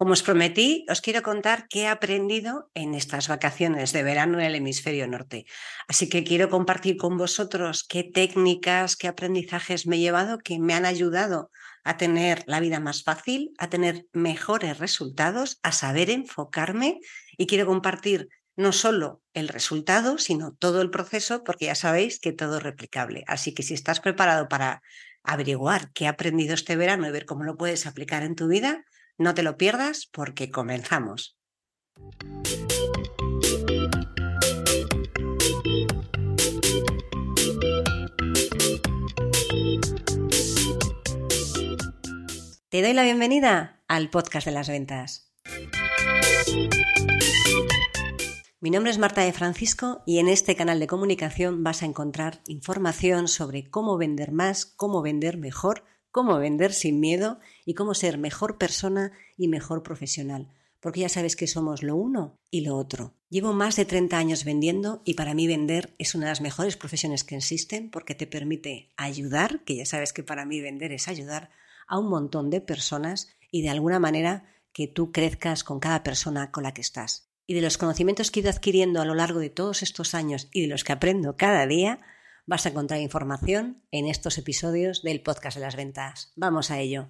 Como os prometí, os quiero contar qué he aprendido en estas vacaciones de verano en el hemisferio norte. Así que quiero compartir con vosotros qué técnicas, qué aprendizajes me he llevado que me han ayudado a tener la vida más fácil, a tener mejores resultados, a saber enfocarme y quiero compartir no solo el resultado, sino todo el proceso, porque ya sabéis que todo es replicable. Así que si estás preparado para averiguar qué he aprendido este verano y ver cómo lo puedes aplicar en tu vida, no te lo pierdas porque comenzamos. Te doy la bienvenida al podcast de las ventas. Mi nombre es Marta de Francisco y en este canal de comunicación vas a encontrar información sobre cómo vender más, cómo vender mejor cómo vender sin miedo y cómo ser mejor persona y mejor profesional, porque ya sabes que somos lo uno y lo otro. Llevo más de 30 años vendiendo y para mí vender es una de las mejores profesiones que existen porque te permite ayudar, que ya sabes que para mí vender es ayudar a un montón de personas y de alguna manera que tú crezcas con cada persona con la que estás. Y de los conocimientos que he ido adquiriendo a lo largo de todos estos años y de los que aprendo cada día, vas a encontrar información en estos episodios del podcast de las ventas. Vamos a ello.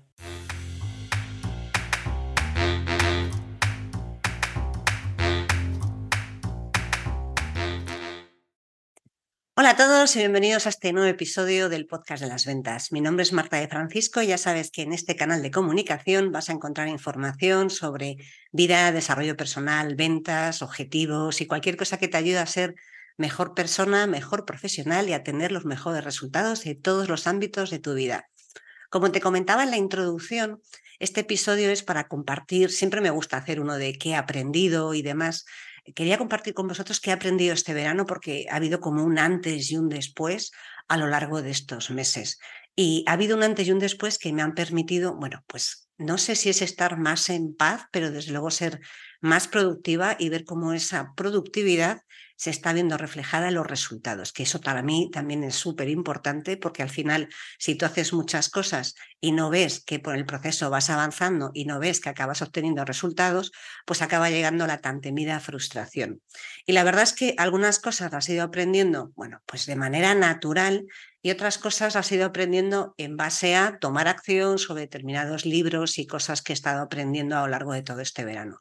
Hola a todos y bienvenidos a este nuevo episodio del podcast de las ventas. Mi nombre es Marta de Francisco y ya sabes que en este canal de comunicación vas a encontrar información sobre vida, desarrollo personal, ventas, objetivos y cualquier cosa que te ayude a ser mejor persona, mejor profesional y a tener los mejores resultados en todos los ámbitos de tu vida. Como te comentaba en la introducción, este episodio es para compartir, siempre me gusta hacer uno de qué he aprendido y demás. Quería compartir con vosotros qué he aprendido este verano porque ha habido como un antes y un después a lo largo de estos meses. Y ha habido un antes y un después que me han permitido, bueno, pues no sé si es estar más en paz, pero desde luego ser más productiva y ver cómo esa productividad se está viendo reflejada en los resultados, que eso para mí también es súper importante porque al final si tú haces muchas cosas y no ves que por el proceso vas avanzando y no ves que acabas obteniendo resultados, pues acaba llegando la tan temida frustración. Y la verdad es que algunas cosas las he ido aprendiendo, bueno, pues de manera natural y otras cosas las he ido aprendiendo en base a tomar acción sobre determinados libros y cosas que he estado aprendiendo a lo largo de todo este verano.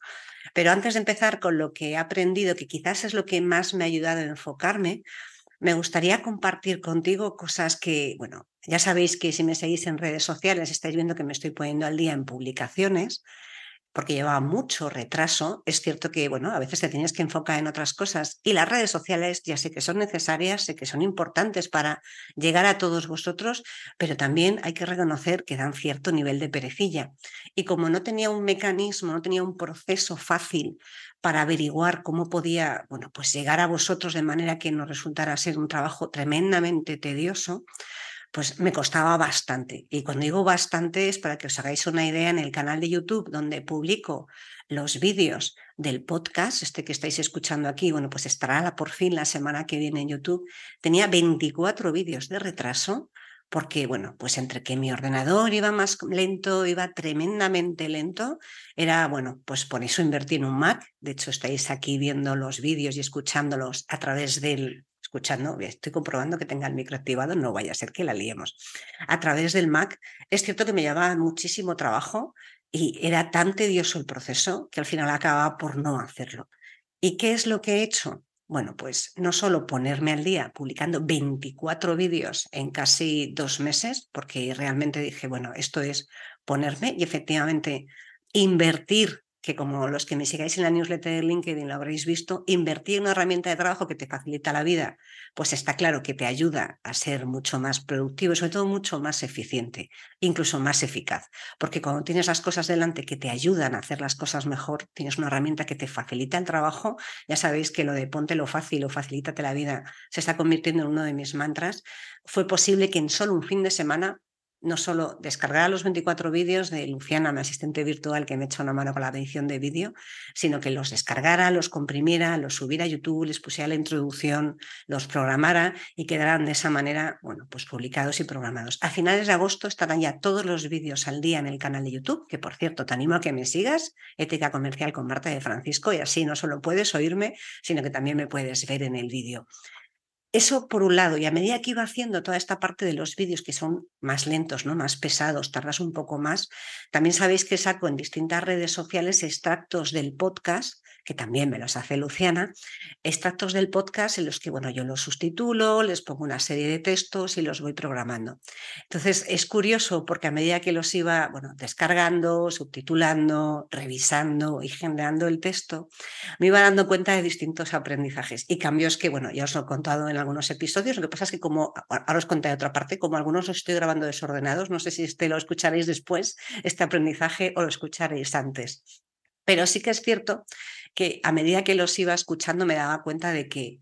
Pero antes de empezar con lo que he aprendido, que quizás es lo que más me ha ayudado a enfocarme, me gustaría compartir contigo cosas que, bueno, ya sabéis que si me seguís en redes sociales estáis viendo que me estoy poniendo al día en publicaciones porque llevaba mucho retraso. Es cierto que, bueno, a veces te tienes que enfocar en otras cosas y las redes sociales ya sé que son necesarias, sé que son importantes para llegar a todos vosotros, pero también hay que reconocer que dan cierto nivel de perecilla. Y como no tenía un mecanismo, no tenía un proceso fácil para averiguar cómo podía, bueno, pues llegar a vosotros de manera que nos resultara ser un trabajo tremendamente tedioso, pues me costaba bastante. Y cuando digo bastante es para que os hagáis una idea en el canal de YouTube donde publico los vídeos del podcast, este que estáis escuchando aquí, bueno, pues estará por fin la semana que viene en YouTube. Tenía 24 vídeos de retraso porque, bueno, pues entre que mi ordenador iba más lento, iba tremendamente lento, era, bueno, pues por eso invertí en un Mac. De hecho, estáis aquí viendo los vídeos y escuchándolos a través del escuchando, estoy comprobando que tenga el micro activado, no vaya a ser que la liemos. A través del Mac, es cierto que me llevaba muchísimo trabajo y era tan tedioso el proceso que al final acababa por no hacerlo. ¿Y qué es lo que he hecho? Bueno, pues no solo ponerme al día publicando 24 vídeos en casi dos meses, porque realmente dije, bueno, esto es ponerme y efectivamente invertir que como los que me sigáis en la newsletter de LinkedIn lo habréis visto, invertir en una herramienta de trabajo que te facilita la vida, pues está claro que te ayuda a ser mucho más productivo y sobre todo mucho más eficiente, incluso más eficaz. Porque cuando tienes las cosas delante que te ayudan a hacer las cosas mejor, tienes una herramienta que te facilita el trabajo, ya sabéis que lo de ponte lo fácil o facilítate la vida se está convirtiendo en uno de mis mantras, fue posible que en solo un fin de semana no solo descargara los 24 vídeos de Luciana, mi asistente virtual que me echa una mano con la edición de vídeo, sino que los descargara, los comprimiera, los subiera a YouTube, les pusiera la introducción, los programara y quedaran de esa manera, bueno, pues publicados y programados. A finales de agosto estarán ya todos los vídeos al día en el canal de YouTube, que por cierto te animo a que me sigas, Ética Comercial con Marta de Francisco, y así no solo puedes oírme, sino que también me puedes ver en el vídeo. Eso por un lado, y a medida que iba haciendo toda esta parte de los vídeos que son más lentos, ¿no? más pesados, tardas un poco más, también sabéis que saco en distintas redes sociales extractos del podcast que también me los hace Luciana, extractos del podcast en los que, bueno, yo los sustitulo, les pongo una serie de textos y los voy programando. Entonces, es curioso porque a medida que los iba, bueno, descargando, subtitulando, revisando y generando el texto, me iba dando cuenta de distintos aprendizajes y cambios que, bueno, ya os lo he contado en algunos episodios. Lo que pasa es que como, ahora os conté de otra parte, como algunos los estoy grabando desordenados, no sé si este lo escucharéis después, este aprendizaje, o lo escucharéis antes. Pero sí que es cierto que a medida que los iba escuchando me daba cuenta de que,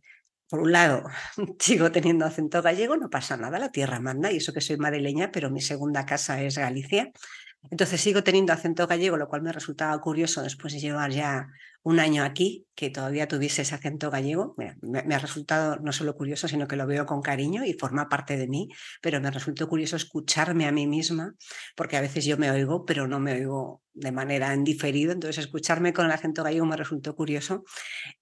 por un lado, sigo teniendo acento gallego, no pasa nada, la tierra manda, y eso que soy madrileña, pero mi segunda casa es Galicia. Entonces sigo teniendo acento gallego, lo cual me resultaba curioso después de llevar ya un año aquí, que todavía tuviese ese acento gallego. me, ha resultado no solo curioso, sino que lo veo con cariño y forma parte de mí, pero me resultó curioso escucharme a mí misma, porque a veces yo me oigo, pero no me oigo de manera en diferido, entonces escucharme con el acento gallego me resultó curioso.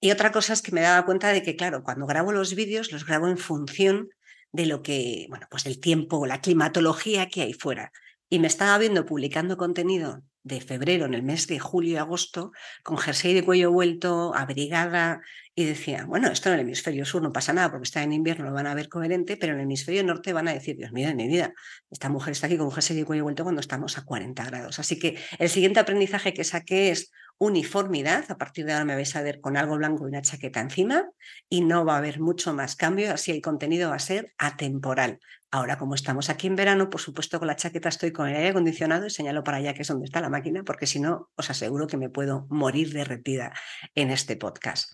Y otra cosa es que me daba cuenta de que, claro, cuando grabo los vídeos, los grabo en función de lo que, bueno, pues del tiempo, la climatología que hay fuera. Y me estaba viendo publicando contenido de febrero, en el mes de julio y agosto, con jersey de cuello vuelto, abrigada, y decía, bueno, esto en el hemisferio sur no pasa nada porque está en invierno, lo van a ver coherente, pero en el hemisferio norte van a decir, Dios mío de mi vida, esta mujer está aquí con jersey de cuello vuelto cuando estamos a 40 grados. Así que el siguiente aprendizaje que saqué es uniformidad, a partir de ahora me vais a ver con algo blanco y una chaqueta encima, y no va a haber mucho más cambio, así el contenido va a ser atemporal. Ahora, como estamos aquí en verano, por supuesto con la chaqueta estoy con el aire acondicionado y señalo para allá que es donde está la máquina, porque si no, os aseguro que me puedo morir derretida en este podcast.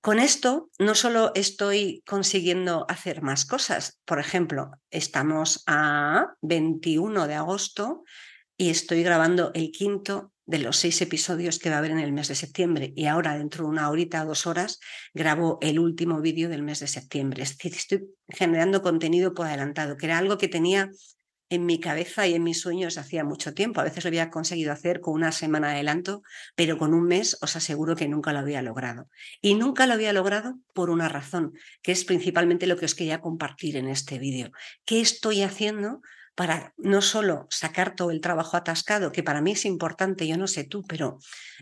Con esto no solo estoy consiguiendo hacer más cosas, por ejemplo, estamos a 21 de agosto y estoy grabando el quinto de los seis episodios que va a haber en el mes de septiembre y ahora dentro de una horita o dos horas grabo el último vídeo del mes de septiembre. Es decir, estoy generando contenido por adelantado, que era algo que tenía en mi cabeza y en mis sueños hacía mucho tiempo. A veces lo había conseguido hacer con una semana de adelanto, pero con un mes os aseguro que nunca lo había logrado. Y nunca lo había logrado por una razón, que es principalmente lo que os quería compartir en este vídeo. ¿Qué estoy haciendo para no solo sacar todo el trabajo atascado, que para mí es importante, yo no sé tú, pero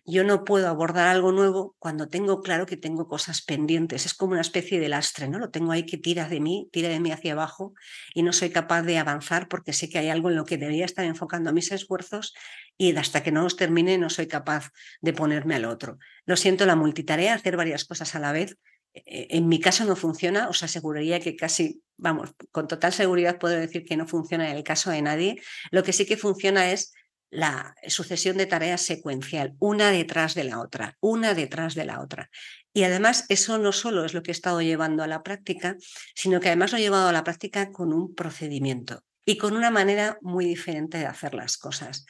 yo no puedo abordar algo nuevo cuando tengo claro que tengo cosas pendientes. Es como una especie de lastre, ¿no? Lo tengo ahí que tira de mí, tira de mí hacia abajo y no soy capaz de avanzar porque sé que hay algo en lo que debería estar enfocando mis esfuerzos y hasta que no los termine no soy capaz de ponerme al otro. Lo siento, la multitarea, hacer varias cosas a la vez, en mi caso no funciona, os aseguraría que casi, vamos, con total seguridad puedo decir que no funciona en el caso de nadie. Lo que sí que funciona es la sucesión de tareas secuencial, una detrás de la otra, una detrás de la otra. Y además eso no solo es lo que he estado llevando a la práctica, sino que además lo he llevado a la práctica con un procedimiento y con una manera muy diferente de hacer las cosas.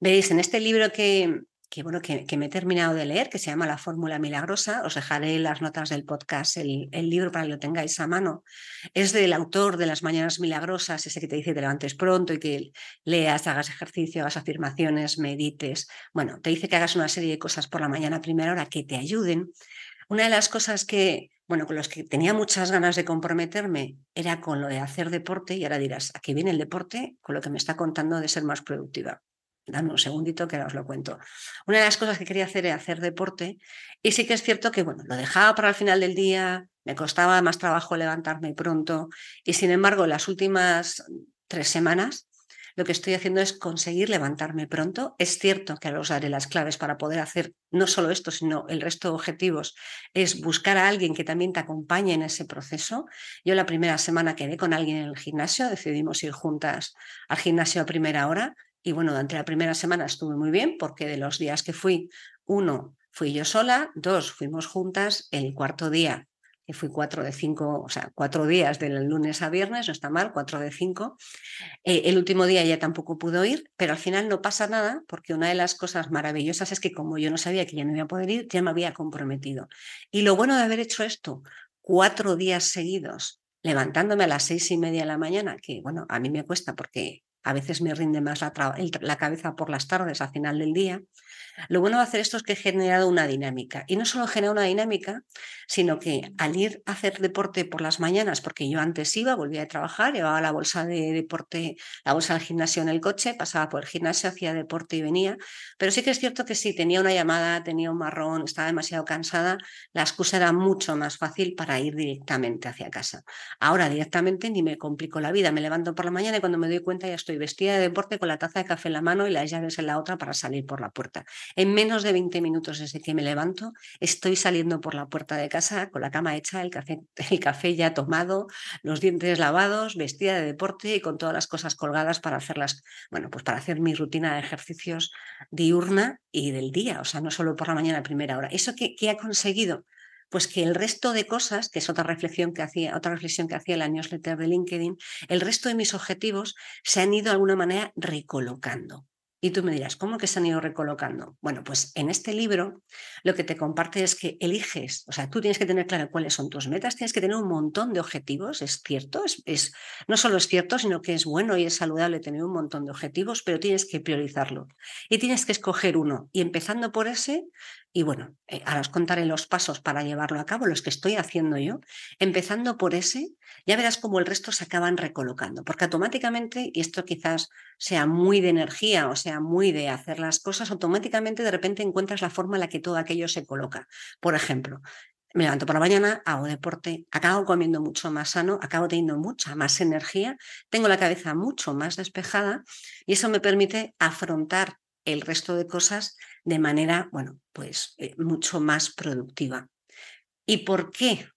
Veis, en este libro que, que, bueno, que, me he terminado de leer, que se llama La Fórmula Milagrosa. Os dejaré las notas del podcast, el, libro para que lo tengáis a mano. Es del autor de Las Mañanas Milagrosas, ese que te dice te levantes pronto y que leas, hagas ejercicio, hagas afirmaciones, medites. Bueno, te dice que hagas una serie de cosas por la mañana a primera hora que te ayuden. Una de las cosas que, bueno, con los que tenía muchas ganas de comprometerme era con lo de hacer deporte y ahora dirás, ¿a qué viene el deporte? Con lo que me está contando de ser más productiva. Dame un segundito que ahora os lo cuento. Una de las cosas que quería hacer era hacer deporte y sí que es cierto que, bueno, lo dejaba para el final del día, me costaba más trabajo levantarme pronto y sin embargo las últimas tres semanas lo que estoy haciendo es conseguir levantarme pronto. Es cierto que ahora os daré las claves para poder hacer no solo esto, sino el resto de objetivos, es buscar a alguien que también te acompañe en ese proceso. Yo la primera semana quedé con alguien en el gimnasio, decidimos ir juntas al gimnasio a primera hora y bueno, durante la primera semana estuve muy bien porque de los días que fui, uno, fui yo sola, dos, fuimos juntas, el cuarto día que fui cuatro de cinco, o sea, cuatro días del lunes a viernes, no está mal, cuatro de cinco. Eh, el último día ya tampoco pudo ir, pero al final no pasa nada, porque una de las cosas maravillosas es que como yo no sabía que ya no iba a poder ir, ya me había comprometido. Y lo bueno de haber hecho esto cuatro días seguidos, levantándome a las seis y media de la mañana, que bueno, a mí me cuesta porque a veces me rinde más la, cabeza por las tardes al final del día, lo bueno de hacer esto es que he generado una dinámica. Y no solo he generado una dinámica, sino que al ir a hacer deporte por las mañanas, porque yo antes iba, volvía a trabajar, llevaba la bolsa de deporte, la bolsa del gimnasio en el coche, pasaba por el gimnasio, hacía deporte y venía. Pero sí que es cierto que si tenía una llamada, tenía un marrón, estaba demasiado cansada, la excusa era mucho más fácil para ir directamente hacia casa. Ahora directamente ni me complico la vida. Me levanto por la mañana y cuando me doy cuenta ya estoy vestida de deporte con la taza de café en la mano y las llaves en la otra para salir por la puerta. En menos de 20 minutos desde que me levanto, estoy saliendo por la puerta de casa con la cama hecha, el café, el café ya tomado, los dientes lavados, vestida de deporte y con todas las cosas colgadas para hacerlas, bueno, pues para hacer mi rutina de ejercicios diurna y del día, o sea, no solo por la mañana a primera hora. ¿Eso qué, qué ha conseguido? Pues que el resto de cosas, que es otra reflexión que hacía, otra reflexión que hacía la newsletter de LinkedIn, el resto de mis objetivos se han ido de alguna manera recolocando. Y tú me dirás, ¿cómo que se han ido recolocando? Bueno, pues en este libro lo que te comparte es que eliges, o sea, tú tienes que tener claro cuáles son tus metas, tienes que tener un montón de objetivos, es cierto, es, es, no solo es cierto, sino que es bueno y es saludable tener un montón de objetivos, pero tienes que priorizarlo. Y tienes que escoger uno. Y empezando por ese, y bueno, eh, ahora os contaré los pasos para llevarlo a cabo, los que estoy haciendo yo. Empezando por ese, ya verás cómo el resto se acaban recolocando, porque automáticamente, y esto quizás sea muy de energía o sea muy de hacer las cosas, automáticamente de repente encuentras la forma en la que todo aquello se coloca. Por ejemplo, me levanto por la mañana, hago deporte, acabo comiendo mucho más sano, acabo teniendo mucha más energía, tengo la cabeza mucho más despejada y eso me permite afrontar el resto de cosas de manera, bueno, pues eh, mucho más productiva. ¿Y por qué?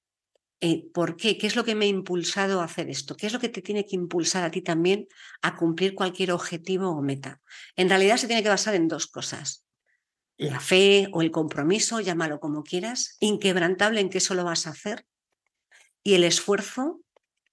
Eh, ¿Por qué? ¿Qué es lo que me ha impulsado a hacer esto? ¿Qué es lo que te tiene que impulsar a ti también a cumplir cualquier objetivo o meta? En realidad se tiene que basar en dos cosas. La fe o el compromiso, llámalo como quieras, inquebrantable en que eso lo vas a hacer, y el esfuerzo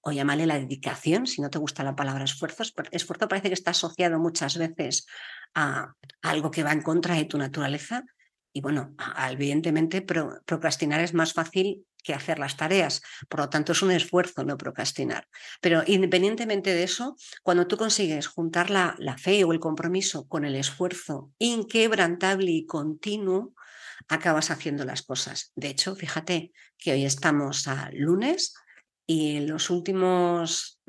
o llámale la dedicación, si no te gusta la palabra esfuerzos, esfuerzo parece que está asociado muchas veces a algo que va en contra de tu naturaleza. Y bueno, evidentemente procrastinar es más fácil que hacer las tareas. Por lo tanto, es un esfuerzo no procrastinar. Pero independientemente de eso, cuando tú consigues juntar la, la fe o el compromiso con el esfuerzo inquebrantable y continuo, acabas haciendo las cosas. De hecho, fíjate que hoy estamos a lunes, y en los últimos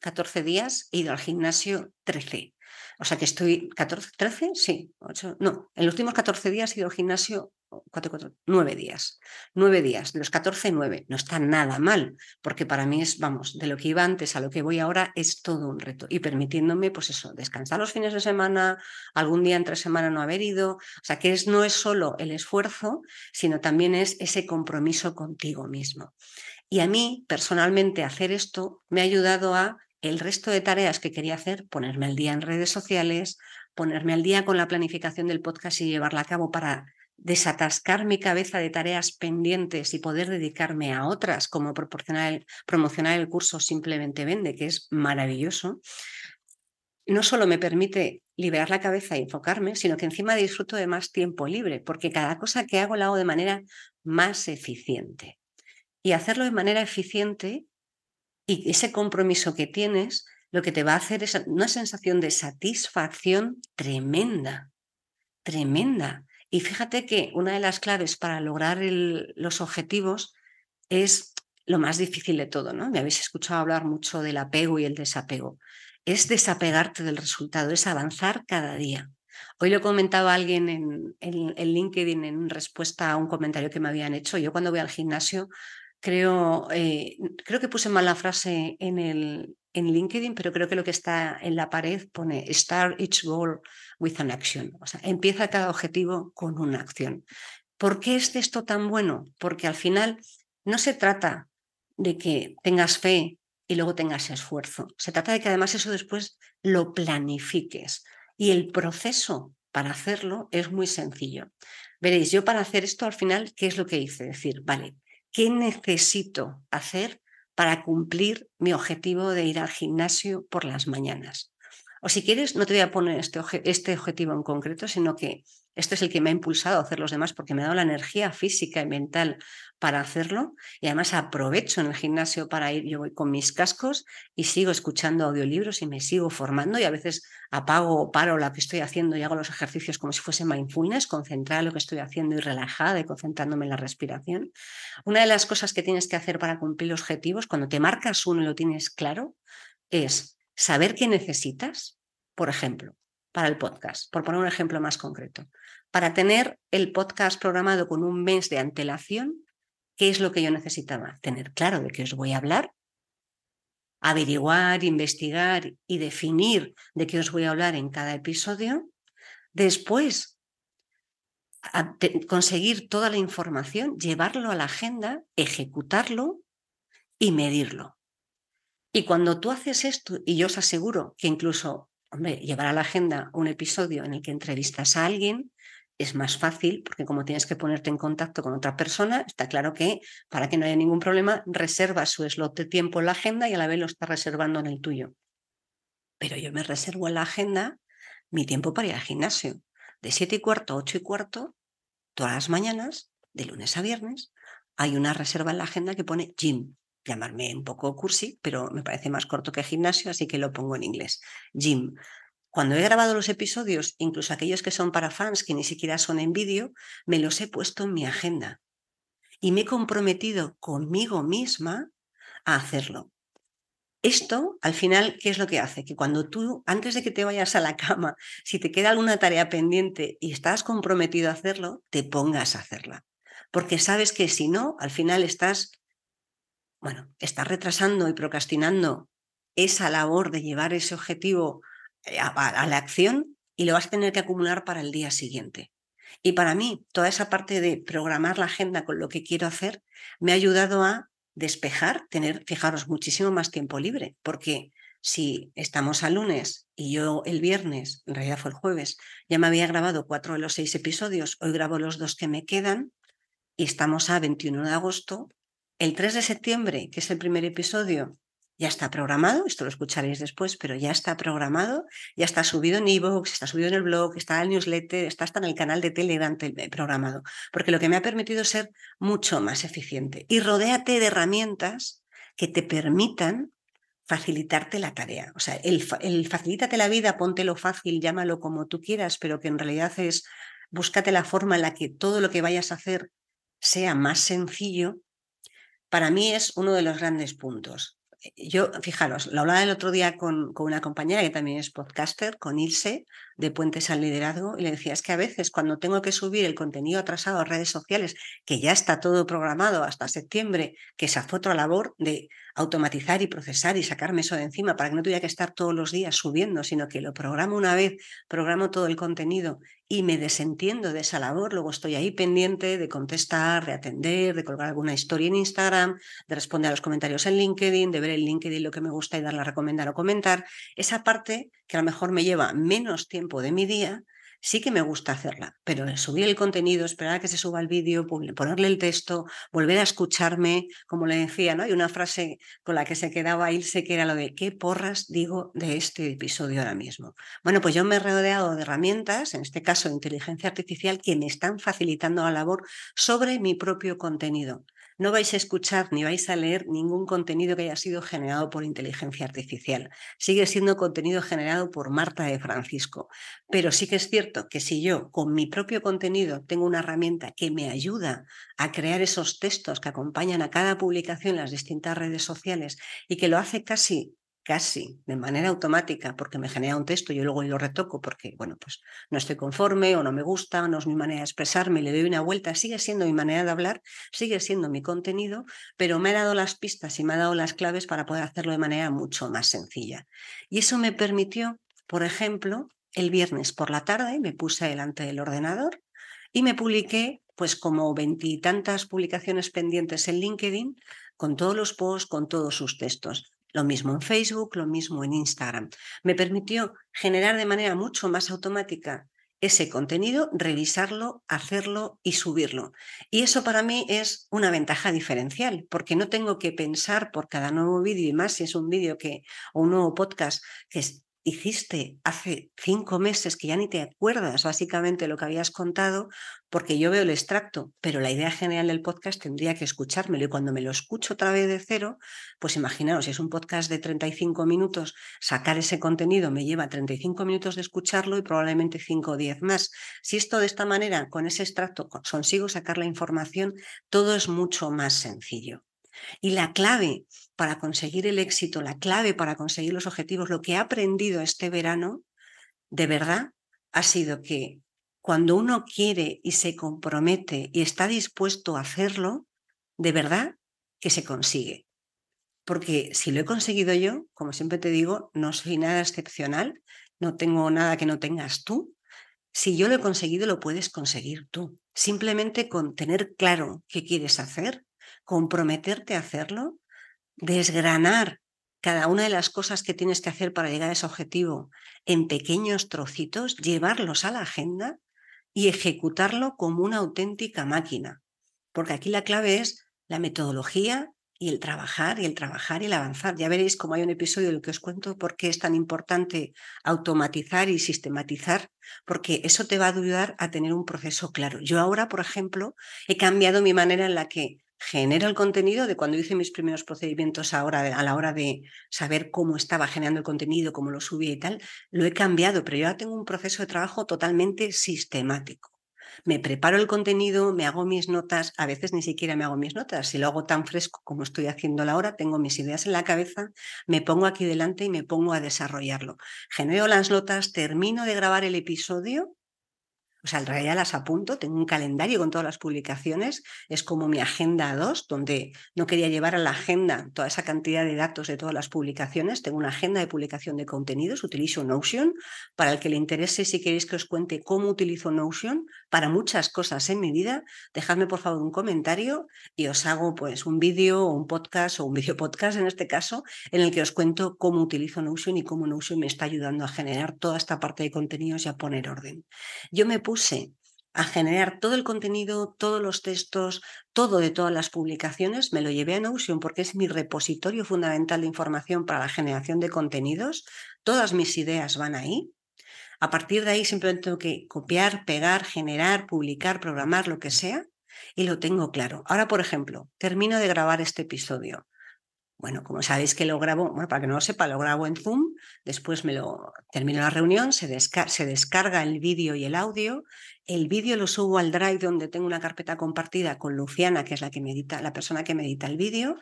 14 mm, días he ido al gimnasio 13. O sea que estoy 14, 13, sí, 8, no, en los últimos 14 días he ido al gimnasio 4, 4, 9 días. 9 días, de los 14, 9. No está nada mal, porque para mí es, vamos, de lo que iba antes a lo que voy ahora es todo un reto. Y permitiéndome, pues eso, descansar los fines de semana, algún día entre semana no haber ido. O sea que es, no es solo el esfuerzo, sino también es ese compromiso contigo mismo. Y a mí, personalmente, hacer esto me ha ayudado a el resto de tareas que quería hacer, ponerme al día en redes sociales, ponerme al día con la planificación del podcast y llevarla a cabo para desatascar mi cabeza de tareas pendientes y poder dedicarme a otras, como proporcionar promocionar el curso Simplemente Vende, que es maravilloso, no solo me permite liberar la cabeza y enfocarme, sino que encima disfruto de más tiempo libre, porque cada cosa que hago la hago de manera más eficiente y hacerlo de manera eficiente y ese compromiso que tienes lo que te va a hacer es una sensación de satisfacción tremenda, tremenda. Y fíjate que una de las claves para lograr los objetivos es lo más difícil de todo, ¿no? Me habéis escuchado hablar mucho del apego y el desapego. Es desapegarte del resultado, es avanzar cada día. Hoy lo comentaba alguien en, en LinkedIn en respuesta a un comentario que me habían hecho. Yo cuando voy al gimnasio creo, eh, creo que puse mal la frase en el, en LinkedIn, pero creo que lo que está en la pared pone Start each goal with an action. O sea, empieza cada objetivo con una acción. ¿Por qué es esto tan bueno? Porque al final no se trata de que tengas fe y luego tengas esfuerzo. Se trata de que además eso después lo planifiques. Y el proceso para hacerlo es muy sencillo. Veréis, yo para hacer esto al final, ¿qué es lo que hice? Decir, vale, ¿qué necesito hacer para cumplir mi objetivo de ir al gimnasio por las mañanas? O si quieres, no te voy a poner este, este objetivo en concreto, sino que este es el que me ha impulsado a hacer los demás porque me ha dado la energía física y mental para hacerlo. Y además aprovecho en el gimnasio para ir, yo voy con mis cascos y sigo escuchando audiolibros y me sigo formando y a veces apago o paro lo que estoy haciendo y hago los ejercicios como si fuese mindfulness, concentrada en lo que estoy haciendo y relajada y concentrándome en la respiración. Una de las cosas que tienes que hacer para cumplir los objetivos, cuando te marcas uno y lo tienes claro, es saber qué necesitas, por ejemplo, para el podcast, por poner un ejemplo más concreto. Para tener el podcast programado con un mes de antelación, ¿qué es lo que yo necesitaba? Tener claro de qué os voy a hablar, averiguar, investigar y definir de qué os voy a hablar en cada episodio. Después, conseguir toda la información, llevarlo a la agenda, ejecutarlo y medirlo. Y cuando tú haces esto, y yo os aseguro que incluso, llevar a la agenda un episodio en el que entrevistas a alguien es más fácil, porque como tienes que ponerte en contacto con otra persona, está claro que para que no haya ningún problema, reservas su slot de tiempo en la agenda y a la vez lo estás reservando en el tuyo. Pero yo me reservo en la agenda mi tiempo para ir al gimnasio. De 7 y cuarto a 8 y cuarto, todas las mañanas, de lunes a viernes, hay una reserva en la agenda que pone gym llamarme un poco cursi, pero me parece más corto que gimnasio, así que lo pongo en inglés. Gym. Cuando he grabado los episodios, incluso aquellos que son para fans, que ni siquiera son en vídeo, me los he puesto en mi agenda y me he comprometido conmigo misma a hacerlo. Esto, al final, ¿qué es lo que hace? Que cuando tú, antes de que te vayas a la cama, si te queda alguna tarea pendiente y estás comprometido a hacerlo, te pongas a hacerla. Porque sabes que si no, al final estás bueno, estás retrasando y procrastinando esa labor de llevar ese objetivo eh, a, la acción y lo vas a tener que acumular para el día siguiente. Y para mí, toda esa parte de programar la agenda con lo que quiero hacer me ha ayudado a despejar, tener, fijaros, muchísimo más tiempo libre, porque si estamos a lunes y yo el viernes, en realidad fue el jueves, ya me había grabado cuatro de los seis episodios, hoy grabo los dos que me quedan y estamos a 21 de agosto, el 3 de septiembre, que es el primer episodio, ya está programado, esto lo escucharéis después, pero ya está programado, ya está subido en iVoox, está subido en el blog, está en el newsletter, está hasta en el canal de Telegram programado, porque lo que me ha permitido ser mucho más eficiente. Y rodéate de herramientas que te permitan facilitarte la tarea. O sea, el, el facilítate la vida, póntelo fácil, llámalo como tú quieras, pero que en realidad es búscate la forma en la que todo lo que vayas a hacer sea más sencillo para mí es uno de los grandes puntos. Eh, yo, fijaros, lo hablaba el otro día con, con, una compañera que también es podcaster, con Ilse, de Puentes al Liderazgo, y le decía, es que a veces cuando tengo que subir el contenido atrasado a redes sociales, que ya está todo programado hasta septiembre, que se hace otra labor de automatizar y procesar y sacarme eso de encima para que no tuviera que estar todos los días subiendo, sino que lo programo una vez, programo todo el contenido y me desentiendo de esa labor, luego estoy ahí pendiente de contestar, de atender, de colgar alguna historia en Instagram, de responder a los comentarios en LinkedIn, de ver en LinkedIn lo que me gusta y darle a recomendar o comentar. Esa parte que a lo mejor me lleva menos tiempo de mi día, sí que me gusta hacerla, pero subir el contenido, esperar a que se suba el vídeo, ponerle el texto, volver a escucharme, como le decía, ¿no? Hay una frase con la que se quedaba irse que era lo de ¿qué porras digo de este episodio ahora mismo? Bueno, pues yo me he rodeado de herramientas, en este caso de inteligencia artificial, que me están facilitando la labor sobre mi propio contenido no vais a escuchar ni vais a leer ningún contenido que haya sido generado por inteligencia artificial. Sigue siendo contenido generado por Marta de Francisco. Pero sí que es cierto que si yo con mi propio contenido tengo una herramienta que me ayuda a crear esos textos que acompañan a cada publicación en las distintas redes sociales y que lo hace casi casi de manera automática porque me genera un texto yo luego lo retoco porque, bueno, pues no estoy conforme o no me gusta, o no es mi manera de expresarme, le doy una vuelta, sigue siendo mi manera de hablar, sigue siendo mi contenido, pero me ha dado las pistas y me ha dado las claves para poder hacerlo de manera mucho más sencilla. Y eso me permitió, por ejemplo, el viernes por la tarde me puse delante del ordenador y me publiqué pues como veintitantas publicaciones pendientes en LinkedIn con todos los posts, con todos sus textos. Lo mismo en Facebook, lo mismo en Instagram. Me permitió generar de manera mucho más automática ese contenido, revisarlo, hacerlo y subirlo. Y eso para mí es una ventaja diferencial, porque no tengo que pensar por cada nuevo vídeo y más si es un vídeo que o un nuevo podcast que hiciste hace cinco meses que ya ni te acuerdas básicamente lo que habías contado, porque yo veo el extracto, pero la idea general del podcast tendría que escuchármelo y cuando me lo escucho otra vez de cero, pues imaginaos, si es un podcast de 35 minutos, sacar ese contenido me lleva 35 minutos de escucharlo y probablemente 5 o 10 más. Si esto de esta manera, con ese extracto, consigo sacar la información, todo es mucho más sencillo. Y la clave para conseguir el éxito, la clave para conseguir los objetivos, lo que he aprendido este verano, de verdad, ha sido que cuando uno quiere y se compromete y está dispuesto a hacerlo, de verdad que se consigue. Porque si lo he conseguido yo, como siempre te digo, no soy nada excepcional, no tengo nada que no tengas tú. Si yo lo he conseguido, lo puedes conseguir tú. Simplemente con tener claro qué quieres hacer, comprometerte a hacerlo, desgranar cada una de las cosas que tienes que hacer para llegar a ese objetivo en pequeños trocitos, llevarlos a la agenda y ejecutarlo como una auténtica máquina. Porque aquí la clave es la metodología y el trabajar y el trabajar y el avanzar. Ya veréis cómo hay un episodio en el que os cuento por qué es tan importante automatizar y sistematizar, porque eso te va a ayudar a tener un proceso claro. Yo ahora, por ejemplo, he cambiado mi manera en la que genero el contenido de cuando hice mis primeros procedimientos ahora a la hora de saber cómo estaba generando el contenido, cómo lo subía y tal, lo he cambiado, pero yo ahora tengo un proceso de trabajo totalmente sistemático. Me preparo el contenido, me hago mis notas, a veces ni siquiera me hago mis notas, si lo hago tan fresco como estoy haciendo ahora, tengo mis ideas en la cabeza, me pongo aquí delante y me pongo a desarrollarlo. Genero las notas, termino de grabar el episodio o sea, en realidad las apunto, tengo un calendario con todas las publicaciones, es como mi agenda 2, donde no quería llevar a la agenda toda esa cantidad de datos de todas las publicaciones, tengo una agenda de publicación de contenidos, utilizo Notion, para el que le interese, si queréis que os cuente cómo utilizo Notion para muchas cosas en mi vida, dejadme por favor un comentario y os hago pues un vídeo o un podcast o un vídeo podcast en este caso, en el que os cuento cómo utilizo Notion y cómo Notion me está ayudando a generar toda esta parte de contenidos y a poner orden. Yo me puse a generar todo el contenido, todos los textos, todo de todas las publicaciones, me lo llevé a Notion porque es mi repositorio fundamental de información para la generación de contenidos. Todas mis ideas van ahí. A partir de ahí simplemente tengo que copiar, pegar, generar, publicar, programar, lo que sea, y lo tengo claro. Ahora, por ejemplo, termino de grabar este episodio. Bueno, como sabéis que lo grabo, bueno, para que no lo sepa, lo grabo en Zoom, después me lo termino la reunión, se, descarga el vídeo y el audio, el vídeo lo subo al Drive donde tengo una carpeta compartida con Luciana, que es la que me edita, la persona que me edita el vídeo,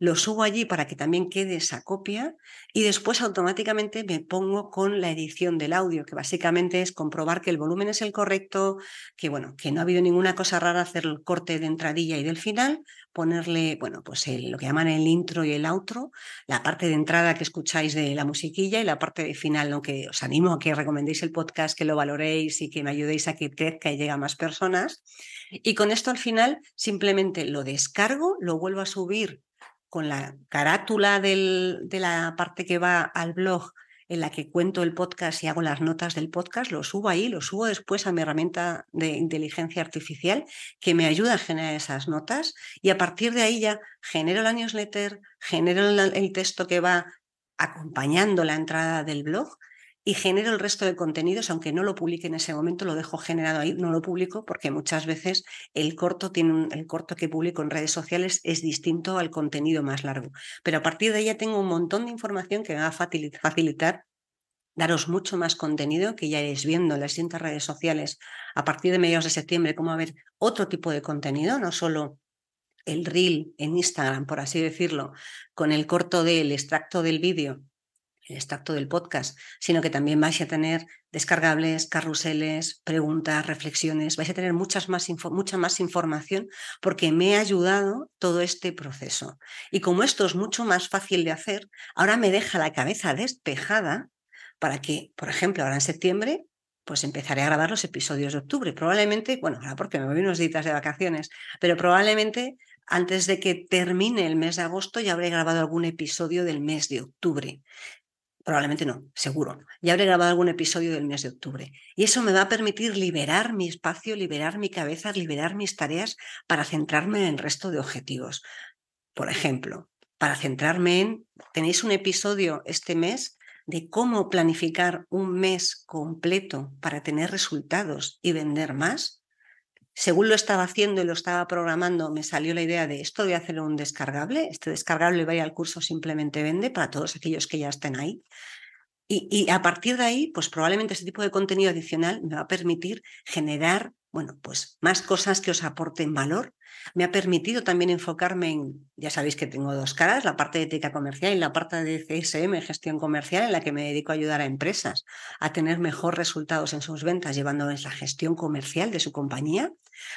lo subo allí para que también quede esa copia y después automáticamente me pongo con la edición del audio, que básicamente es comprobar que el volumen es el correcto, que bueno, que no ha habido ninguna cosa rara, hacer el corte de entradilla y del final, ponerle, bueno, pues lo que llaman el intro y el outro, la parte de entrada que escucháis de la musiquilla y la parte de final, aunque os animo a que recomendéis el podcast, que lo valoréis y que me ayudéis a que crezca y llegue a más personas. Y con esto al final simplemente lo descargo, lo vuelvo a subir con la carátula de la parte que va al blog en la que cuento el podcast y hago las notas del podcast, lo subo ahí, lo subo después a mi herramienta de inteligencia artificial que me ayuda a generar esas notas y a partir de ahí ya genero la newsletter, genero el texto que va acompañando la entrada del blog y genero el resto de contenidos, aunque no lo publique en ese momento, lo dejo generado ahí, no lo publico porque muchas veces el corto tiene el corto que publico en redes sociales es distinto al contenido más largo. Pero a partir de ahí ya tengo un montón de información que me va a facilitar daros mucho más contenido que ya iréis viendo en las distintas redes sociales a partir de mediados de septiembre, cómo haber otro tipo de contenido, no solo el reel en Instagram, por así decirlo, con el corto del extracto del vídeo extracto del podcast, sino que también vais a tener descargables, carruseles, preguntas, reflexiones, vais a tener muchas más mucha más información porque me ha ayudado todo este proceso. Y como esto es mucho más fácil de hacer, ahora me deja la cabeza despejada para que, por ejemplo, ahora en septiembre, pues empezaré a grabar los episodios de octubre. Probablemente, bueno, ahora porque me voy unos días de vacaciones, pero probablemente antes de que termine el mes de agosto ya habré grabado algún episodio del mes de octubre. Probablemente no, seguro. Ya habré grabado algún episodio del mes de octubre. Y eso me va a permitir liberar mi espacio, liberar mi cabeza, liberar mis tareas para centrarme en el resto de objetivos. Por ejemplo, para centrarme en, tenéis un episodio este mes de cómo planificar un mes completo para tener resultados y vender más según lo estaba haciendo y lo estaba programando, me salió la idea de esto voy a hacer un descargable. Este descargable va a ir al curso Simplemente Vende para todos aquellos que ya estén ahí. Y, y, a partir de ahí, pues probablemente ese tipo de contenido adicional me va a permitir generar, bueno, pues más cosas que os aporten valor me ha permitido también enfocarme en, ya sabéis que tengo dos caras, la parte de ética comercial y la parte de CSM, gestión comercial, en la que me dedico a ayudar a empresas a tener mejor resultados en sus ventas, llevándoles la gestión comercial de su compañía.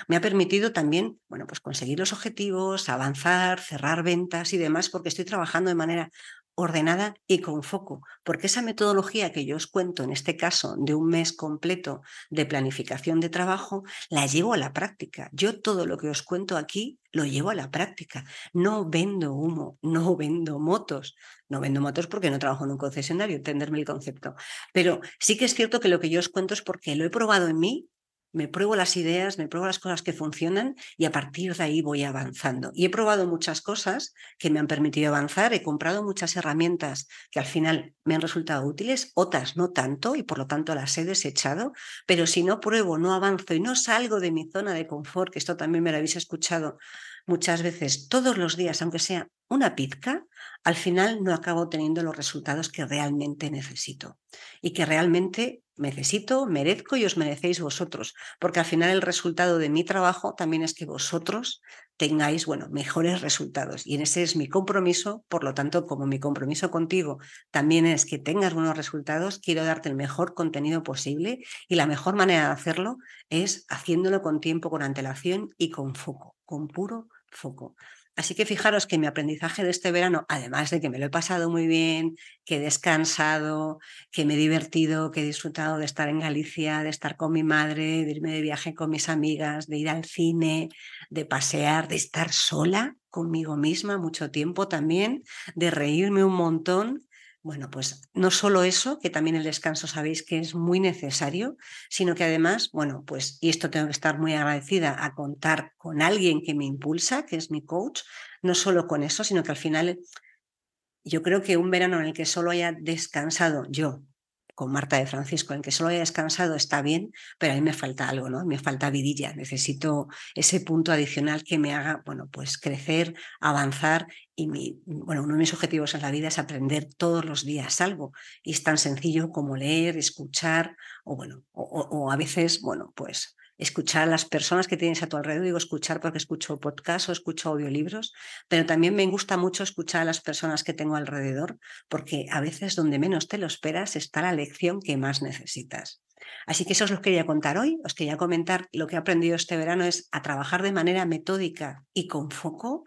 Me ha permitido también, bueno, pues conseguir los objetivos, avanzar, cerrar ventas y demás, porque estoy trabajando de manera ordenada y con foco, porque esa metodología que yo os cuento en este caso de un mes completo de planificación de trabajo, la llevo a la práctica. Yo todo lo que os cuento aquí lo llevo a la práctica. No vendo humo, no vendo motos. No vendo motos porque no trabajo en un concesionario, entenderme el concepto. Pero sí que es cierto que lo que yo os cuento es porque lo he probado en mí me pruebo las ideas, me pruebo las cosas que funcionan y a partir de ahí voy avanzando. Y he probado muchas cosas que me han permitido avanzar, he comprado muchas herramientas que al final me han resultado útiles, otras no tanto y por lo tanto las he desechado, pero si no pruebo, no avanzo y no salgo de mi zona de confort, que esto también me lo habéis escuchado muchas veces todos los días, aunque sea una pizca, al final no acabo teniendo los resultados que realmente necesito y que realmente necesito, merezco y os merecéis vosotros, porque al final el resultado de mi trabajo también es que vosotros tengáis, bueno, mejores resultados. Y en ese es mi compromiso, por lo tanto, como mi compromiso contigo también es que tengas buenos resultados, quiero darte el mejor contenido posible y la mejor manera de hacerlo es haciéndolo con tiempo, con antelación y con foco, con puro foco. Así que fijaros que mi aprendizaje de este verano, además de que me lo he pasado muy bien, que he descansado, que me he divertido, que he disfrutado de estar en Galicia, de estar con mi madre, de irme de viaje con mis amigas, de ir al cine, de pasear, de estar sola conmigo misma mucho tiempo también, de reírme un montón, bueno, pues no solo eso, que también el descanso sabéis que es muy necesario, sino que además, bueno, pues, y esto tengo que estar muy agradecida a contar con alguien que me impulsa, que es mi coach, no solo con eso, sino que al final yo creo que un verano en el que solo haya descansado yo, con Marta de Francisco, en que solo haya descansado está bien, pero a mí me falta algo, ¿no? Me falta vidilla, necesito ese punto adicional que me haga, bueno, pues crecer, avanzar y mi, bueno, uno de mis objetivos en la vida es aprender todos los días algo y es tan sencillo como leer, escuchar o bueno, o a veces, bueno, pues escuchar a las personas que tienes a tu alrededor. Digo escuchar porque escucho podcasts o escucho audiolibros, pero también me gusta mucho escuchar a las personas que tengo alrededor porque a veces donde menos te lo esperas está la lección que más necesitas. Así que eso os lo quería contar hoy. Os quería comentar lo que he aprendido este verano es a trabajar de manera metódica y con foco,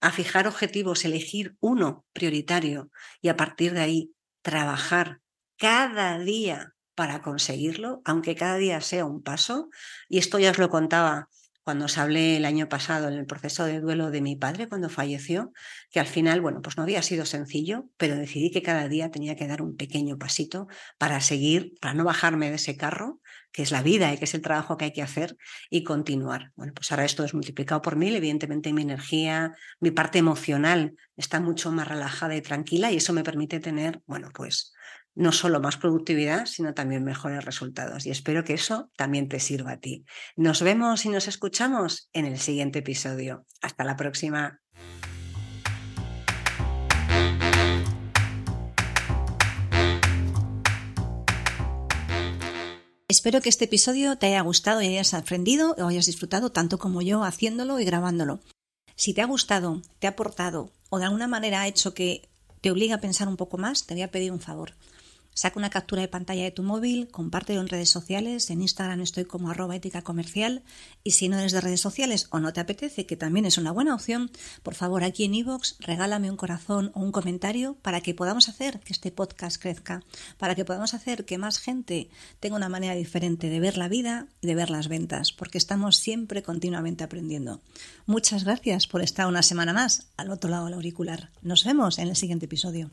a fijar objetivos, elegir uno prioritario y a partir de ahí trabajar cada día para conseguirlo, aunque cada día sea un paso. Y esto ya os lo contaba cuando os hablé el año pasado en el proceso de duelo de mi padre cuando falleció, que al final, bueno, pues no había sido sencillo, pero decidí que cada día tenía que dar un pequeño pasito para seguir, para no bajarme de ese carro, que es la vida y que es el trabajo que hay que hacer y continuar. Bueno, pues ahora esto es multiplicado por mil, evidentemente mi energía, mi parte emocional está mucho más relajada y tranquila y eso me permite tener, bueno, pues no solo más productividad, sino también mejores resultados. Y espero que eso también te sirva a ti. Nos vemos y nos escuchamos en el siguiente episodio. Hasta la próxima. Espero que este episodio te haya gustado y hayas aprendido o hayas disfrutado tanto como yo haciéndolo y grabándolo. Si te ha gustado, te ha aportado o de alguna manera ha hecho que te obliga a pensar un poco más, te voy a pedir un favor. Saca una captura de pantalla de tu móvil, compártelo en redes sociales, en Instagram estoy como arroba ética comercial y si no eres de redes sociales o no te apetece, que también es una buena opción, por favor aquí en iVoox regálame un corazón o un comentario para que podamos hacer que este podcast crezca, para que podamos hacer que más gente tenga una manera diferente de ver la vida y de ver las ventas, porque estamos siempre continuamente aprendiendo. Muchas gracias por estar una semana más al otro lado del auricular. Nos vemos en el siguiente episodio.